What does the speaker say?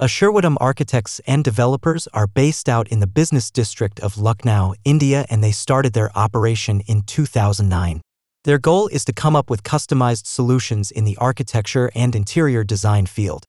Ashirwadum architects and developers are based out in the business district of Lucknow, India, and they started their operation in 2009. Their goal is to come up with customized solutions in the architecture and interior design field.